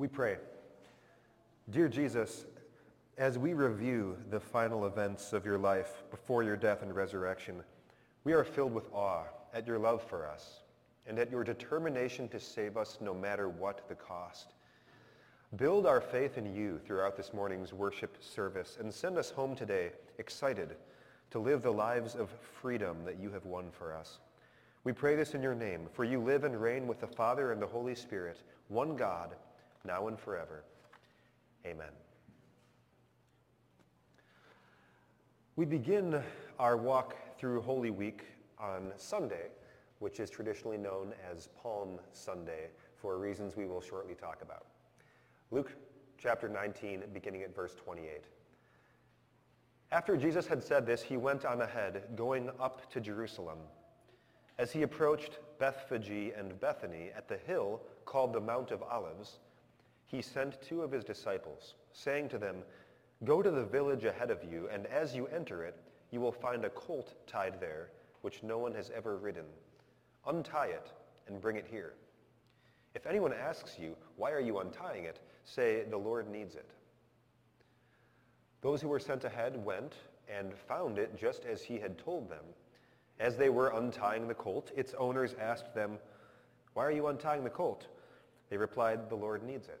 We pray. Dear Jesus, as we review the final events of your life before your death and resurrection, we are filled with awe at your love for us and at your determination to save us no matter what the cost. Build our faith in you throughout this morning's worship service and send us home today excited to live the lives of freedom that you have won for us. We pray this in your name, for you live and reign with the Father and the Holy Spirit, one God, now and forever. Amen. We begin our walk through Holy Week on Sunday, which is traditionally known as Palm Sunday, for reasons we will shortly talk about. Luke chapter 19, beginning at verse 28. After Jesus had said this, he went on ahead, going up to Jerusalem. As he approached Bethphage and Bethany at the hill called the Mount of Olives, he sent two of his disciples, saying to them, Go to the village ahead of you, and as you enter it, you will find a colt tied there, which no one has ever ridden. Untie it and bring it here. If anyone asks you, Why are you untying it? say, The Lord needs it. Those who were sent ahead went and found it just as he had told them. As they were untying the colt, its owners asked them, Why are you untying the colt? They replied, The Lord needs it.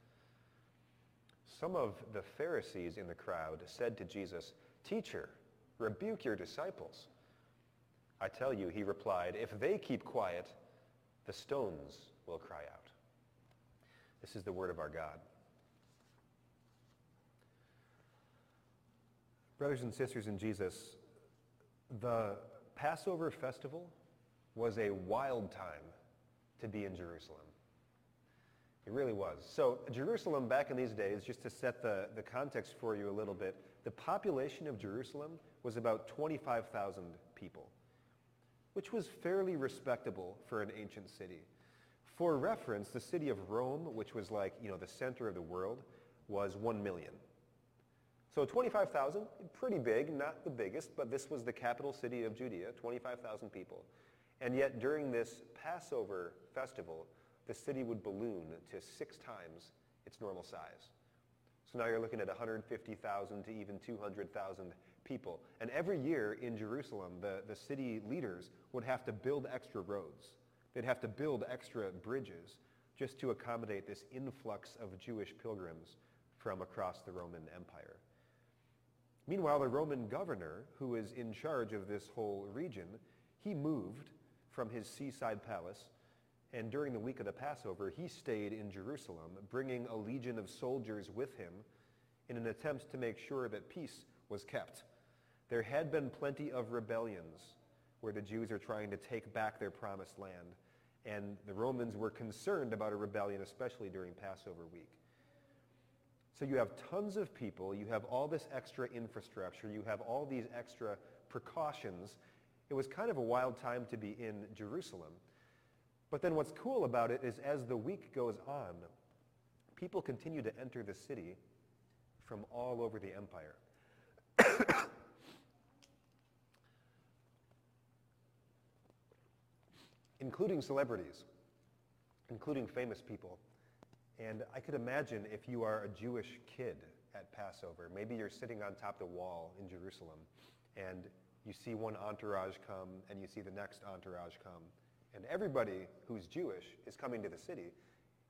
Some of the Pharisees in the crowd said to Jesus, Teacher, rebuke your disciples. I tell you, he replied, if they keep quiet, the stones will cry out. This is the word of our God. Brothers and sisters in Jesus, the Passover festival was a wild time to be in Jerusalem. It really was. So Jerusalem back in these days, just to set the, the context for you a little bit, the population of Jerusalem was about 25,000 people, which was fairly respectable for an ancient city. For reference, the city of Rome, which was like, you know, the center of the world, was 1 million. So 25,000, pretty big, not the biggest, but this was the capital city of Judea, 25,000 people. And yet during this Passover festival, the city would balloon to six times its normal size. So now you're looking at 150,000 to even 200,000 people. And every year in Jerusalem, the, the city leaders would have to build extra roads. They'd have to build extra bridges just to accommodate this influx of Jewish pilgrims from across the Roman Empire. Meanwhile, the Roman governor, who is in charge of this whole region, he moved from his seaside palace, and during the week of the Passover, he stayed in Jerusalem, bringing a legion of soldiers with him in an attempt to make sure that peace was kept. There had been plenty of rebellions where the Jews are trying to take back their promised land, and the Romans were concerned about a rebellion, especially during Passover week. So you have tons of people, you have all this extra infrastructure, you have all these extra precautions. It was kind of a wild time to be in Jerusalem. But then what's cool about it is as the week goes on, people continue to enter the city from all over the empire. including celebrities, including famous people. And I could imagine if you are a Jewish kid at Passover, maybe you're sitting on top of the wall in Jerusalem and you see one entourage come and you see the next entourage come. And everybody who's Jewish is coming to the city.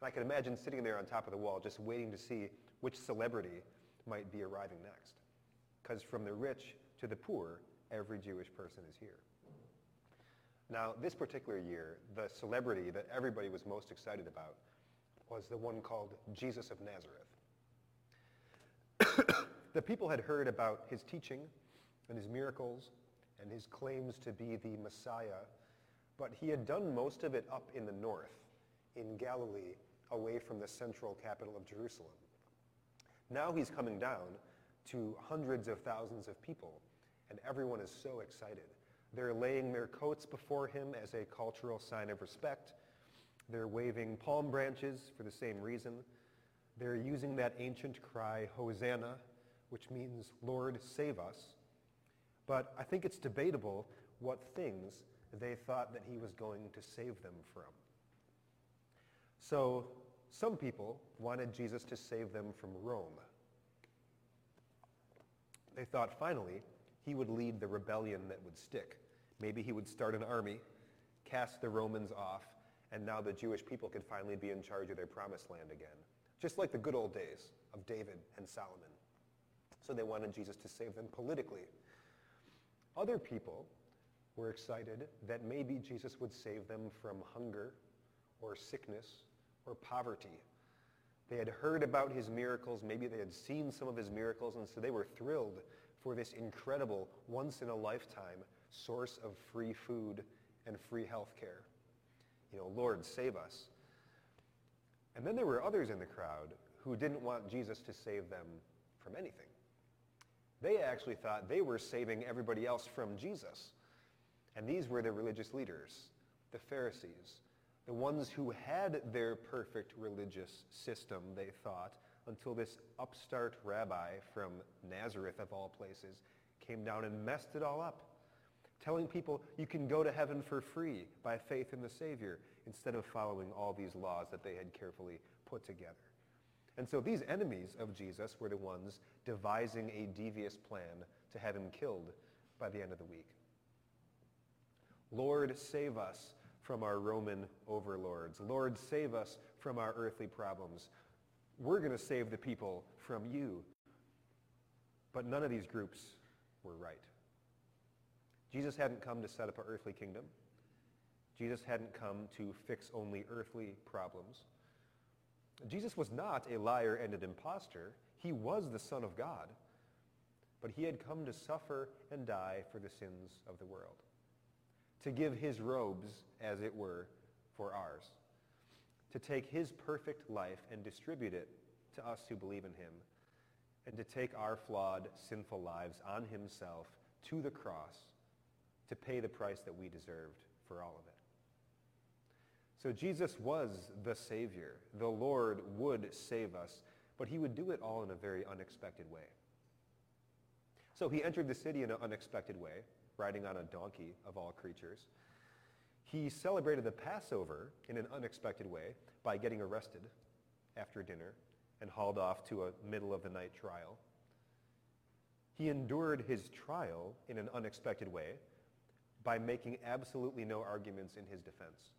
And I can imagine sitting there on top of the wall just waiting to see which celebrity might be arriving next. Because from the rich to the poor, every Jewish person is here. Now, this particular year, the celebrity that everybody was most excited about was the one called Jesus of Nazareth. the people had heard about his teaching and his miracles and his claims to be the Messiah, but he had done most of it up in the north, in Galilee, away from the central capital of Jerusalem. Now he's coming down to hundreds of thousands of people, and everyone is so excited. They're laying their coats before him as a cultural sign of respect. They're waving palm branches for the same reason. They're using that ancient cry, Hosanna, which means, Lord, save us. But I think it's debatable what things they thought that he was going to save them from. So some people wanted Jesus to save them from Rome. They thought finally he would lead the rebellion that would stick. Maybe he would start an army, cast the Romans off, and now the Jewish people could finally be in charge of their promised land again. Just like the good old days of David and Solomon. So they wanted Jesus to save them politically. Other people were excited that maybe Jesus would save them from hunger or sickness or poverty. They had heard about his miracles. Maybe they had seen some of his miracles, and so they were thrilled for this incredible, once-in-a-lifetime source of free food and free health care. You know, Lord, save us. And then there were others in the crowd who didn't want Jesus to save them from anything. They actually thought they were saving everybody else from Jesus. And these were the religious leaders, the Pharisees, the ones who had their perfect religious system, they thought, until this upstart rabbi from Nazareth, of all places, came down and messed it all up, telling people you can go to heaven for free by faith in the Savior instead of following all these laws that they had carefully put together. And so these enemies of Jesus were the ones devising a devious plan to have him killed by the end of the week. Lord, save us from our Roman overlords. Lord, save us from our earthly problems. We're going to save the people from you. But none of these groups were right. Jesus hadn't come to set up an earthly kingdom. Jesus hadn't come to fix only earthly problems. Jesus was not a liar and an impostor. He was the Son of God. But he had come to suffer and die for the sins of the world to give his robes, as it were, for ours, to take his perfect life and distribute it to us who believe in him, and to take our flawed, sinful lives on himself to the cross to pay the price that we deserved for all of it. So Jesus was the Savior. The Lord would save us, but he would do it all in a very unexpected way. So he entered the city in an unexpected way riding on a donkey of all creatures. He celebrated the Passover in an unexpected way by getting arrested after dinner and hauled off to a middle of the night trial. He endured his trial in an unexpected way by making absolutely no arguments in his defense.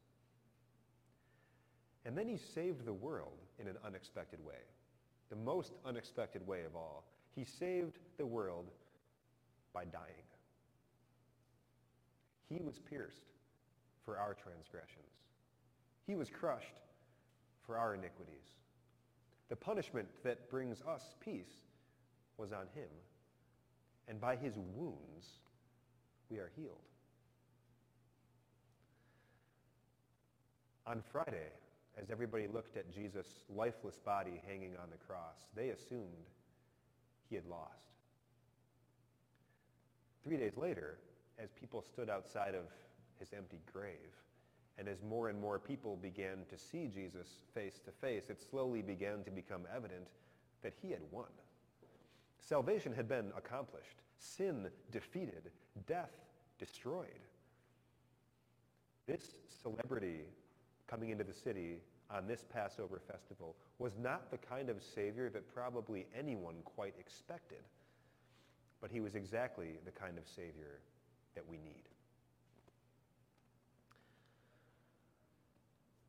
And then he saved the world in an unexpected way, the most unexpected way of all. He saved the world by dying. He was pierced for our transgressions. He was crushed for our iniquities. The punishment that brings us peace was on him, and by his wounds we are healed. On Friday, as everybody looked at Jesus' lifeless body hanging on the cross, they assumed he had lost. Three days later, as people stood outside of his empty grave, and as more and more people began to see Jesus face to face, it slowly began to become evident that he had won. Salvation had been accomplished, sin defeated, death destroyed. This celebrity coming into the city on this Passover festival was not the kind of Savior that probably anyone quite expected, but he was exactly the kind of Savior that we need.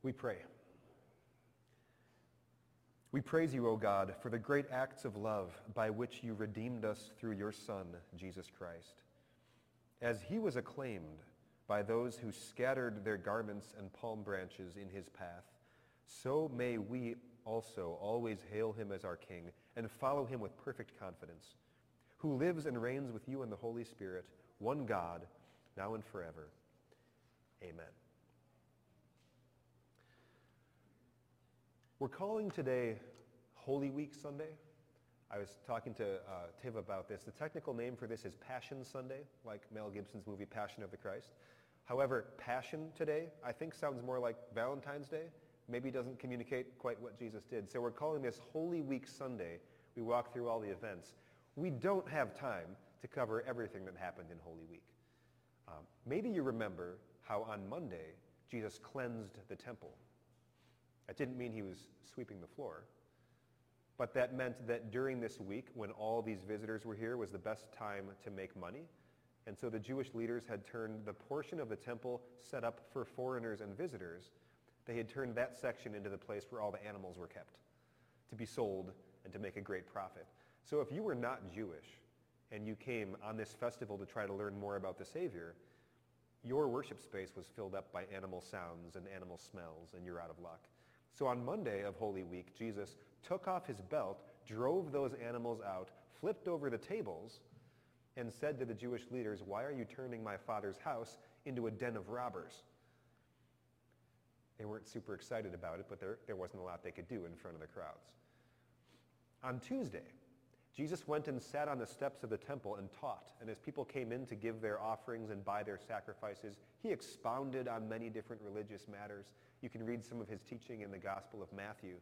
We pray. We praise you, O God, for the great acts of love by which you redeemed us through your Son, Jesus Christ. As he was acclaimed by those who scattered their garments and palm branches in his path, so may we also always hail him as our King and follow him with perfect confidence, who lives and reigns with you in the Holy Spirit, one God, now and forever. Amen. We're calling today Holy Week Sunday, I was talking to uh, Tiv about this. The technical name for this is Passion Sunday, like Mel Gibson's movie Passion of the Christ. However, Passion today, I think sounds more like Valentine's Day. Maybe doesn't communicate quite what Jesus did. So we're calling this Holy Week Sunday. We walk through all the events. We don't have time to cover everything that happened in Holy Week. Um, maybe you remember how on Monday Jesus cleansed the temple. That didn't mean he was sweeping the floor. But that meant that during this week, when all these visitors were here, was the best time to make money. And so the Jewish leaders had turned the portion of the temple set up for foreigners and visitors, they had turned that section into the place where all the animals were kept to be sold and to make a great profit. So if you were not Jewish and you came on this festival to try to learn more about the Savior, your worship space was filled up by animal sounds and animal smells, and you're out of luck. So on Monday of Holy Week, Jesus took off his belt, drove those animals out, flipped over the tables, and said to the Jewish leaders, why are you turning my father's house into a den of robbers? They weren't super excited about it, but there, there wasn't a lot they could do in front of the crowds. On Tuesday, Jesus went and sat on the steps of the temple and taught. And as people came in to give their offerings and buy their sacrifices, he expounded on many different religious matters. You can read some of his teaching in the Gospel of Matthew.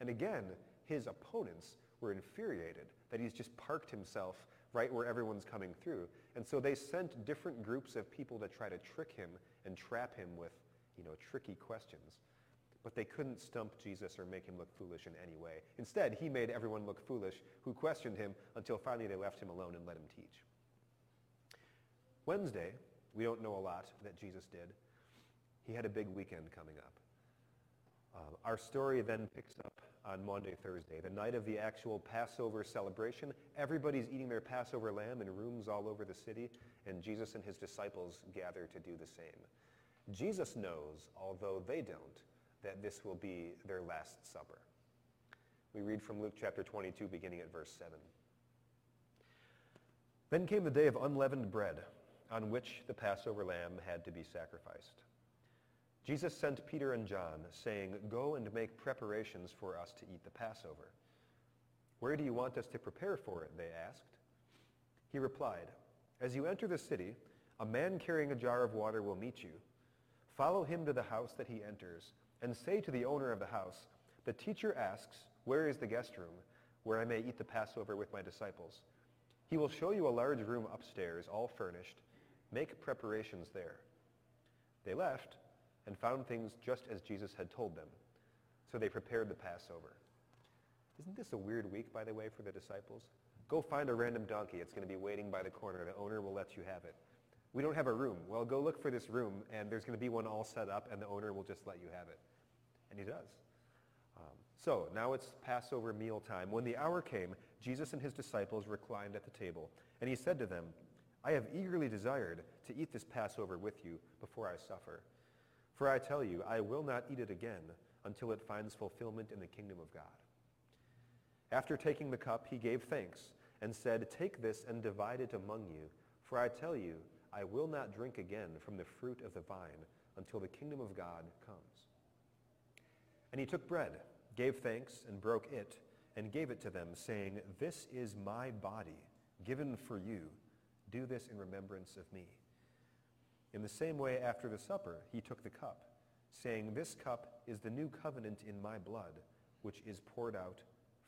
And again, his opponents were infuriated that he's just parked himself right where everyone's coming through. And so they sent different groups of people to try to trick him and trap him with, you know, tricky questions. But they couldn't stump Jesus or make him look foolish in any way. Instead, he made everyone look foolish who questioned him until finally they left him alone and let him teach. Wednesday, we don't know a lot that Jesus did. He had a big weekend coming up. Um, our story then picks up on Monday, Thursday, the night of the actual Passover celebration. Everybody's eating their Passover lamb in rooms all over the city, and Jesus and his disciples gather to do the same. Jesus knows, although they don't, that this will be their last supper. We read from Luke chapter 22, beginning at verse 7. Then came the day of unleavened bread, on which the Passover lamb had to be sacrificed. Jesus sent Peter and John, saying, Go and make preparations for us to eat the Passover. Where do you want us to prepare for it? They asked. He replied, As you enter the city, a man carrying a jar of water will meet you. Follow him to the house that he enters, and say to the owner of the house, The teacher asks, Where is the guest room, where I may eat the Passover with my disciples? He will show you a large room upstairs, all furnished. Make preparations there. They left and found things just as Jesus had told them. So they prepared the Passover. Isn't this a weird week, by the way, for the disciples? Go find a random donkey. It's going to be waiting by the corner. The owner will let you have it. We don't have a room. Well, go look for this room, and there's going to be one all set up, and the owner will just let you have it. And he does. Um, so now it's Passover meal time. When the hour came, Jesus and his disciples reclined at the table, and he said to them, I have eagerly desired to eat this Passover with you before I suffer. For I tell you, I will not eat it again until it finds fulfillment in the kingdom of God. After taking the cup, he gave thanks and said, Take this and divide it among you. For I tell you, I will not drink again from the fruit of the vine until the kingdom of God comes. And he took bread, gave thanks, and broke it, and gave it to them, saying, This is my body, given for you. Do this in remembrance of me. In the same way, after the supper, he took the cup, saying, This cup is the new covenant in my blood, which is poured out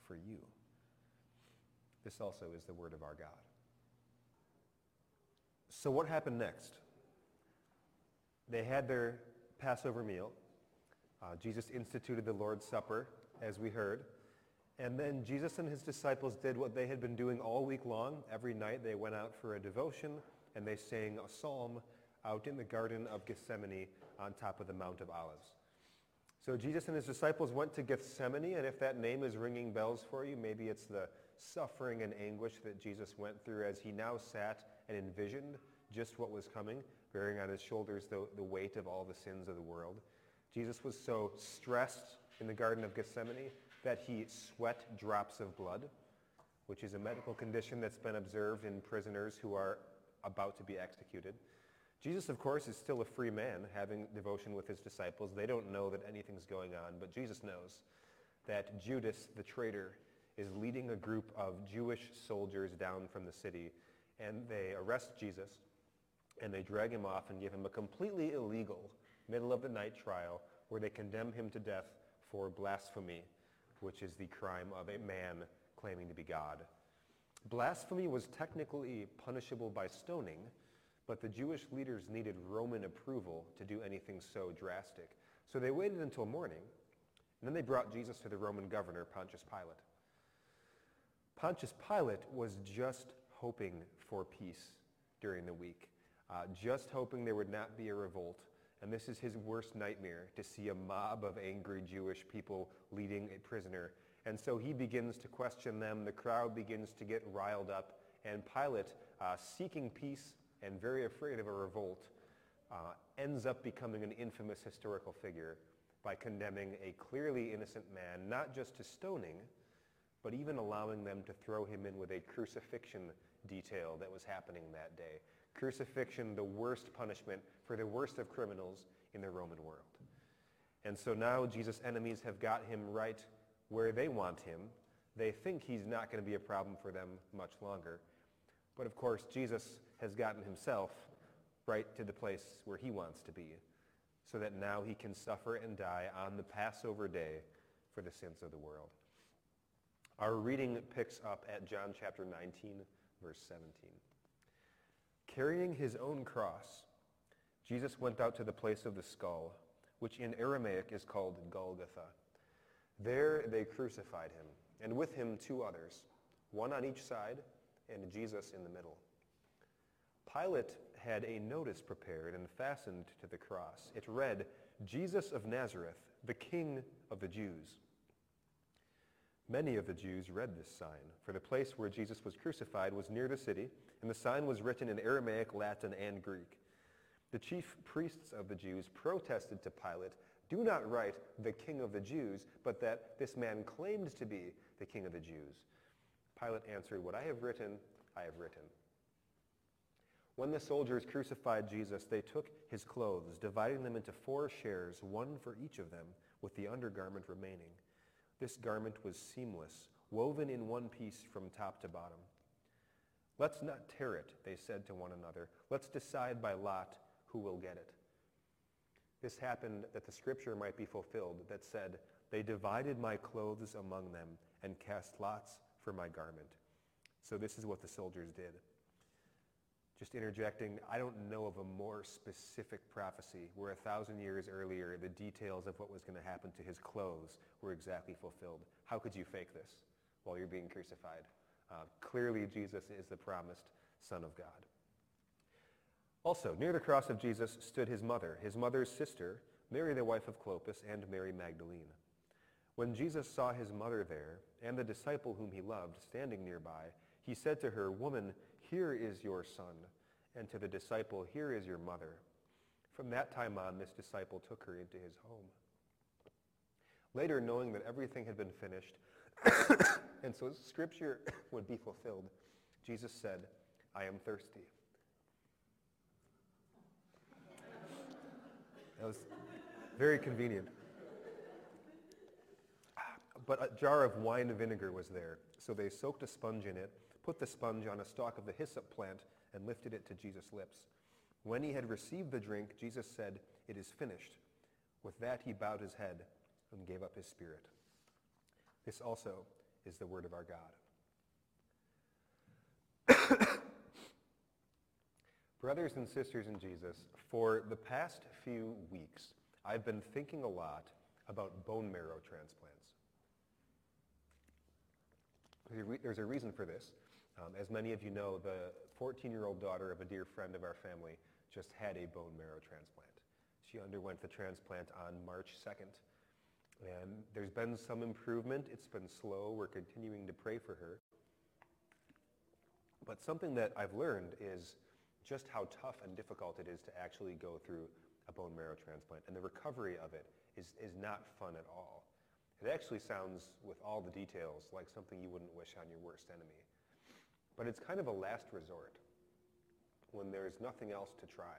for you. This also is the word of our God. So what happened next? They had their Passover meal. Uh, Jesus instituted the Lord's Supper, as we heard. And then Jesus and his disciples did what they had been doing all week long. Every night they went out for a devotion and they sang a psalm out in the Garden of Gethsemane on top of the Mount of Olives. So Jesus and his disciples went to Gethsemane, and if that name is ringing bells for you, maybe it's the suffering and anguish that Jesus went through as he now sat and envisioned just what was coming, bearing on his shoulders the, the weight of all the sins of the world. Jesus was so stressed in the Garden of Gethsemane that he sweat drops of blood, which is a medical condition that's been observed in prisoners who are about to be executed. Jesus, of course, is still a free man having devotion with his disciples. They don't know that anything's going on, but Jesus knows that Judas, the traitor, is leading a group of Jewish soldiers down from the city, and they arrest Jesus, and they drag him off and give him a completely illegal middle of the night trial where they condemn him to death for blasphemy, which is the crime of a man claiming to be God. Blasphemy was technically punishable by stoning, but the Jewish leaders needed Roman approval to do anything so drastic. So they waited until morning, and then they brought Jesus to the Roman governor, Pontius Pilate. Pontius Pilate was just hoping for peace during the week, uh, just hoping there would not be a revolt. And this is his worst nightmare, to see a mob of angry Jewish people leading a prisoner. And so he begins to question them. The crowd begins to get riled up. And Pilate, uh, seeking peace and very afraid of a revolt, uh, ends up becoming an infamous historical figure by condemning a clearly innocent man, not just to stoning, but even allowing them to throw him in with a crucifixion detail that was happening that day. Crucifixion, the worst punishment for the worst of criminals in the Roman world. And so now Jesus' enemies have got him right where they want him. They think he's not going to be a problem for them much longer. But of course, Jesus has gotten himself right to the place where he wants to be, so that now he can suffer and die on the Passover day for the sins of the world. Our reading picks up at John chapter 19, verse 17. Carrying his own cross, Jesus went out to the place of the skull, which in Aramaic is called Golgotha. There they crucified him, and with him two others, one on each side and Jesus in the middle. Pilate had a notice prepared and fastened to the cross. It read, Jesus of Nazareth, the King of the Jews. Many of the Jews read this sign, for the place where Jesus was crucified was near the city, and the sign was written in Aramaic, Latin, and Greek. The chief priests of the Jews protested to Pilate, do not write the King of the Jews, but that this man claimed to be the King of the Jews. Pilate answered, what I have written, I have written. When the soldiers crucified Jesus, they took his clothes, dividing them into four shares, one for each of them, with the undergarment remaining. This garment was seamless, woven in one piece from top to bottom. Let's not tear it, they said to one another. Let's decide by lot who will get it. This happened that the scripture might be fulfilled that said, They divided my clothes among them and cast lots for my garment. So this is what the soldiers did. Just interjecting, I don't know of a more specific prophecy where a thousand years earlier the details of what was going to happen to his clothes were exactly fulfilled. How could you fake this while you're being crucified? Uh, clearly Jesus is the promised Son of God. Also, near the cross of Jesus stood his mother, his mother's sister, Mary the wife of Clopas, and Mary Magdalene. When Jesus saw his mother there, and the disciple whom he loved standing nearby, he said to her, Woman, here is your son, and to the disciple, here is your mother. From that time on, this disciple took her into his home. Later, knowing that everything had been finished, and so scripture would be fulfilled, Jesus said, I am thirsty. That was very convenient. But a jar of wine vinegar was there, so they soaked a sponge in it put the sponge on a stalk of the hyssop plant, and lifted it to Jesus' lips. When he had received the drink, Jesus said, It is finished. With that he bowed his head and gave up his spirit. This also is the word of our God. Brothers and sisters in Jesus, for the past few weeks, I've been thinking a lot about bone marrow transplants. There's a reason for this. Um, as many of you know, the 14-year-old daughter of a dear friend of our family just had a bone marrow transplant. She underwent the transplant on March 2nd. And there's been some improvement. It's been slow. We're continuing to pray for her. But something that I've learned is just how tough and difficult it is to actually go through a bone marrow transplant. And the recovery of it is, is not fun at all. It actually sounds, with all the details, like something you wouldn't wish on your worst enemy. But it's kind of a last resort when there's nothing else to try.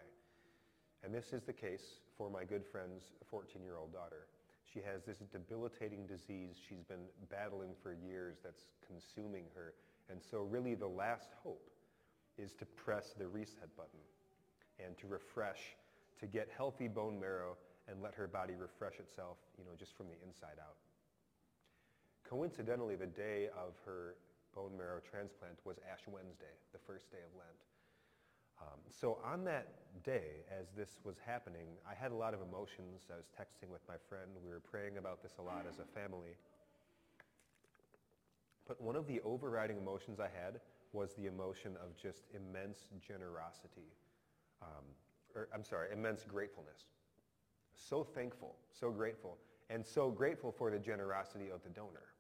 And this is the case for my good friend's 14-year-old daughter. She has this debilitating disease she's been battling for years that's consuming her. And so really the last hope is to press the reset button and to refresh, to get healthy bone marrow and let her body refresh itself, you know, just from the inside out. Coincidentally, the day of her bone marrow transplant was Ash Wednesday, the first day of Lent. Um, so on that day, as this was happening, I had a lot of emotions. I was texting with my friend. We were praying about this a lot as a family. But one of the overriding emotions I had was the emotion of just immense generosity. Um, or, I'm sorry, immense gratefulness. So thankful, so grateful, and so grateful for the generosity of the donor.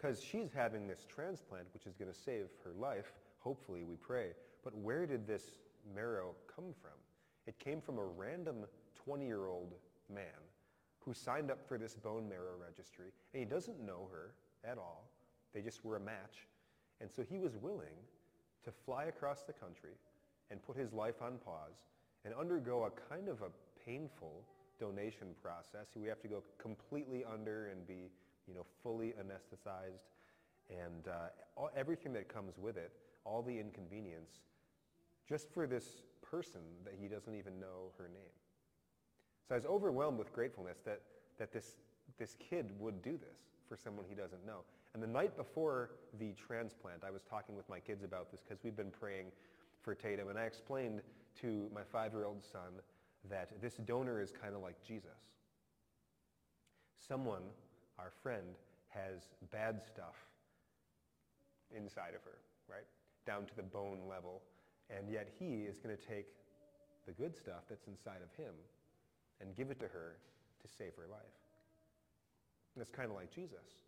Because she's having this transplant, which is going to save her life, hopefully, we pray. But where did this marrow come from? It came from a random 20-year-old man who signed up for this bone marrow registry, and he doesn't know her at all. They just were a match. And so he was willing to fly across the country and put his life on pause and undergo a kind of a painful donation process. We have to go completely under and be, you know, fully anesthetized and uh, all, everything that comes with it, all the inconvenience, just for this person that he doesn't even know her name. So I was overwhelmed with gratefulness that, that this, this kid would do this for someone he doesn't know. And the night before the transplant, I was talking with my kids about this because we've been praying for Tatum, and I explained to my five-year-old son that this donor is kind of like Jesus. Someone, our friend, has bad stuff inside of her, right? Down to the bone level. And yet he is going to take the good stuff that's inside of him and give it to her to save her life. And it's kind of like Jesus.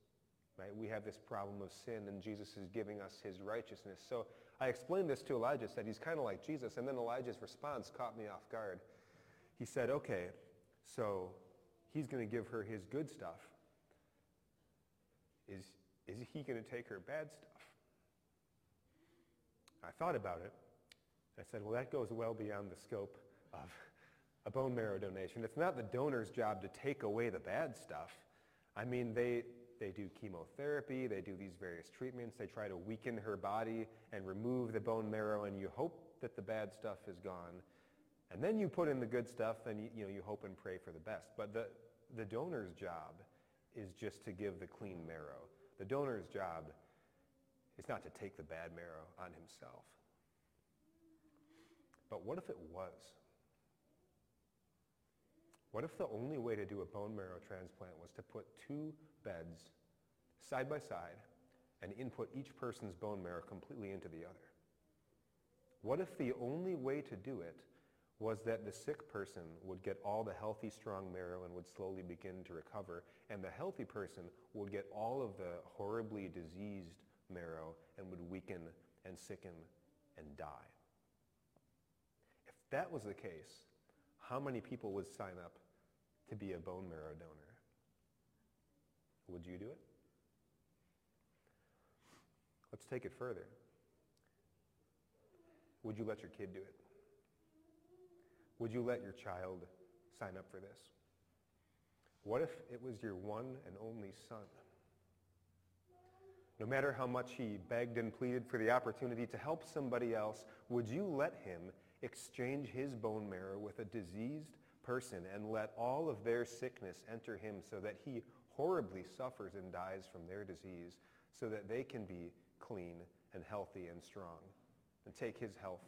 Right? We have this problem of sin and Jesus is giving us his righteousness. So I explained this to Elijah, said he's kind of like Jesus. And then Elijah's response caught me off guard. He said, okay, so he's going to give her his good stuff. Is, is he going to take her bad stuff? I thought about it. I said, well, that goes well beyond the scope of a bone marrow donation. It's not the donor's job to take away the bad stuff. I mean, they, they do chemotherapy, they do these various treatments, they try to weaken her body and remove the bone marrow, and you hope that the bad stuff is gone. And then you put in the good stuff, and you, you know, you hope and pray for the best. But the, the donor's job is just to give the clean marrow. The donor's job is not to take the bad marrow on himself. But what if it was? What if the only way to do a bone marrow transplant was to put two beds side by side and input each person's bone marrow completely into the other? What if the only way to do it was that the sick person would get all the healthy, strong marrow and would slowly begin to recover, and the healthy person would get all of the horribly diseased marrow and would weaken and sicken and die? If that was the case, how many people would sign up to be a bone marrow donor. Would you do it? Let's take it further. Would you let your kid do it? Would you let your child sign up for this? What if it was your one and only son? No matter how much he begged and pleaded for the opportunity to help somebody else, would you let him exchange his bone marrow with a diseased person and let all of their sickness enter him so that he horribly suffers and dies from their disease so that they can be clean and healthy and strong and take his health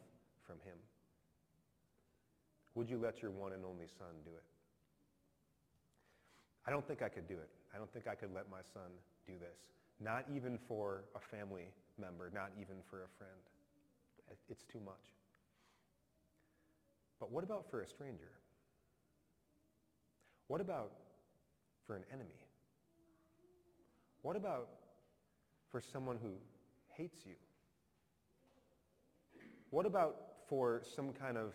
from him? Would you let your one and only son do it? I don't think I could do it. I don't think I could let my son do this. Not even for a family member, not even for a friend. It's too much. But what about for a stranger? What about for an enemy? What about for someone who hates you? What about for some kind of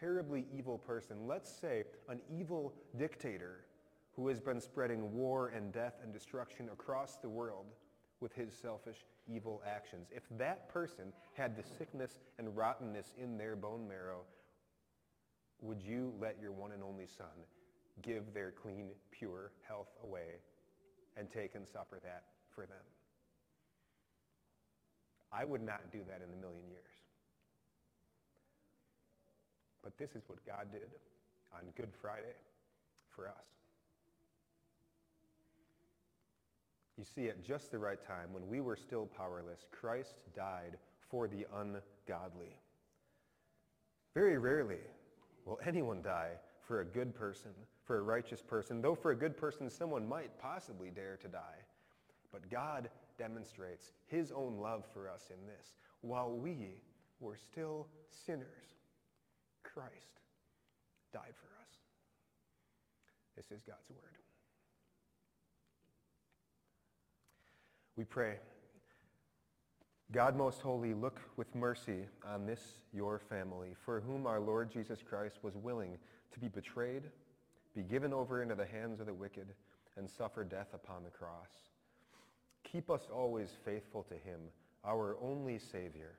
terribly evil person? Let's say an evil dictator who has been spreading war and death and destruction across the world with his selfish, evil actions. If that person had the sickness and rottenness in their bone marrow, would you let your one and only son give their clean, pure health away and take and suffer that for them. I would not do that in a million years. But this is what God did on Good Friday for us. You see, at just the right time, when we were still powerless, Christ died for the ungodly. Very rarely will anyone die for a good person, for a righteous person, though for a good person someone might possibly dare to die. But God demonstrates his own love for us in this. While we were still sinners, Christ died for us. This is God's word. We pray. God most holy, look with mercy on this your family, for whom our Lord Jesus Christ was willing to be betrayed, be given over into the hands of the wicked, and suffer death upon the cross. Keep us always faithful to him, our only Savior,